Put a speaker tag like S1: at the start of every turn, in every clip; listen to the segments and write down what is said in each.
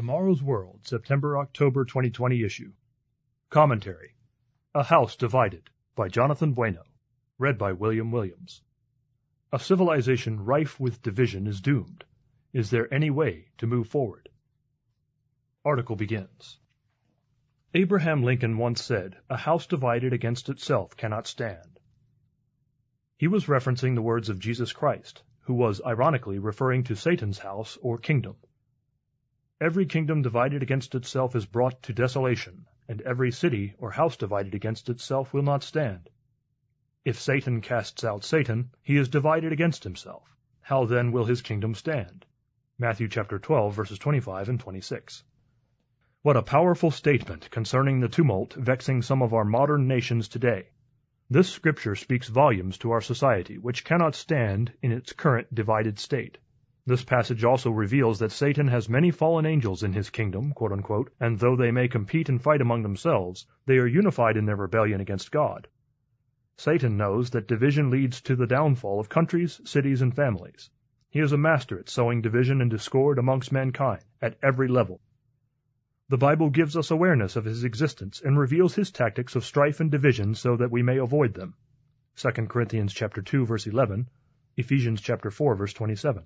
S1: Tomorrow's World, September October 2020 issue. Commentary A House Divided by Jonathan Bueno. Read by William Williams. A civilization rife with division is doomed. Is there any way to move forward? Article begins. Abraham Lincoln once said, A house divided against itself cannot stand. He was referencing the words of Jesus Christ, who was ironically referring to Satan's house or kingdom. Every kingdom divided against itself is brought to desolation, and every city or house divided against itself will not stand. If Satan casts out Satan, he is divided against himself. How then will his kingdom stand? Matthew chapter 12 verses 25 and 26. What a powerful statement concerning the tumult vexing some of our modern nations today. This scripture speaks volumes to our society, which cannot stand in its current divided state. This passage also reveals that Satan has many fallen angels in his kingdom, quote unquote, and though they may compete and fight among themselves, they are unified in their rebellion against God. Satan knows that division leads to the downfall of countries, cities, and families. He is a master at sowing division and discord amongst mankind at every level. The Bible gives us awareness of his existence and reveals his tactics of strife and division so that we may avoid them. 2 Corinthians chapter 2 verse 11, Ephesians chapter 4 verse 27.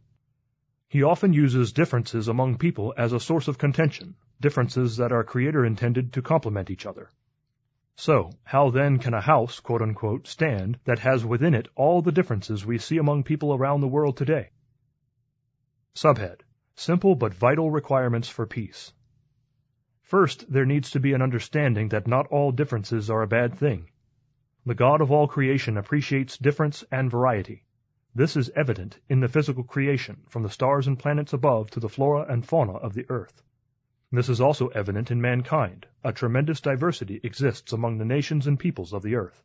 S1: He often uses differences among people as a source of contention, differences that our Creator intended to complement each other. So, how then can a house, quote unquote, stand that has within it all the differences we see among people around the world today? Subhead Simple but vital requirements for peace. First, there needs to be an understanding that not all differences are a bad thing. The God of all creation appreciates difference and variety. This is evident in the physical creation, from the stars and planets above to the flora and fauna of the earth. This is also evident in mankind. A tremendous diversity exists among the nations and peoples of the earth.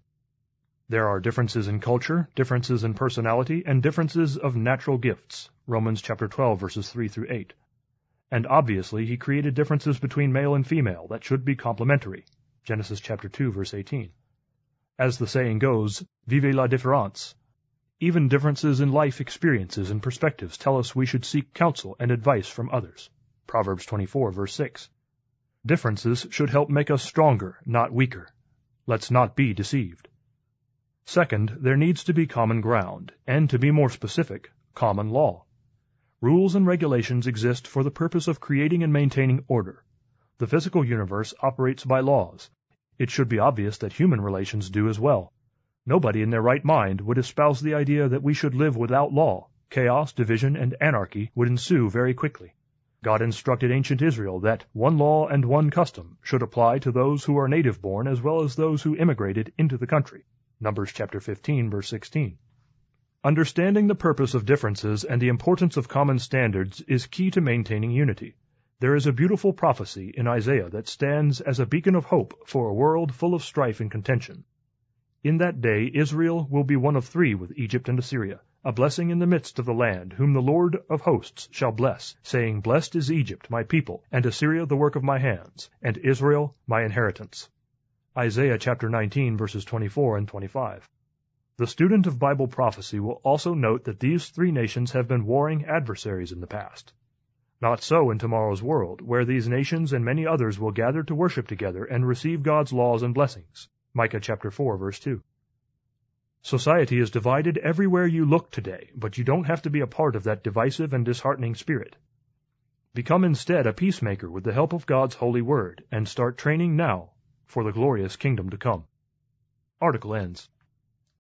S1: There are differences in culture, differences in personality, and differences of natural gifts. Romans chapter 12 verses 3 through 8. And obviously he created differences between male and female that should be complementary. Genesis chapter 2 verse 18. As the saying goes, vive la différence, even differences in life experiences and perspectives tell us we should seek counsel and advice from others. Proverbs 24 verse 6. Differences should help make us stronger, not weaker. Let's not be deceived. Second, there needs to be common ground, and to be more specific, common law. Rules and regulations exist for the purpose of creating and maintaining order. The physical universe operates by laws. It should be obvious that human relations do as well. Nobody in their right mind would espouse the idea that we should live without law. Chaos, division, and anarchy would ensue very quickly. God instructed ancient Israel that one law and one custom should apply to those who are native born as well as those who immigrated into the country. Numbers chapter 15 verse 16. Understanding the purpose of differences and the importance of common standards is key to maintaining unity. There is a beautiful prophecy in Isaiah that stands as a beacon of hope for a world full of strife and contention. In that day Israel will be one of three with Egypt and Assyria, a blessing in the midst of the land, whom the Lord of hosts shall bless, saying, Blessed is Egypt, my people, and Assyria the work of my hands, and Israel my inheritance. Isaiah chapter 19 verses 24 and 25. The student of Bible prophecy will also note that these three nations have been warring adversaries in the past. Not so in tomorrow's world, where these nations and many others will gather to worship together and receive God's laws and blessings. Micah chapter 4 verse 2. Society is divided everywhere you look today, but you don't have to be a part of that divisive and disheartening spirit. Become instead a peacemaker with the help of God's holy word, and start training now for the glorious kingdom to come. Article ends.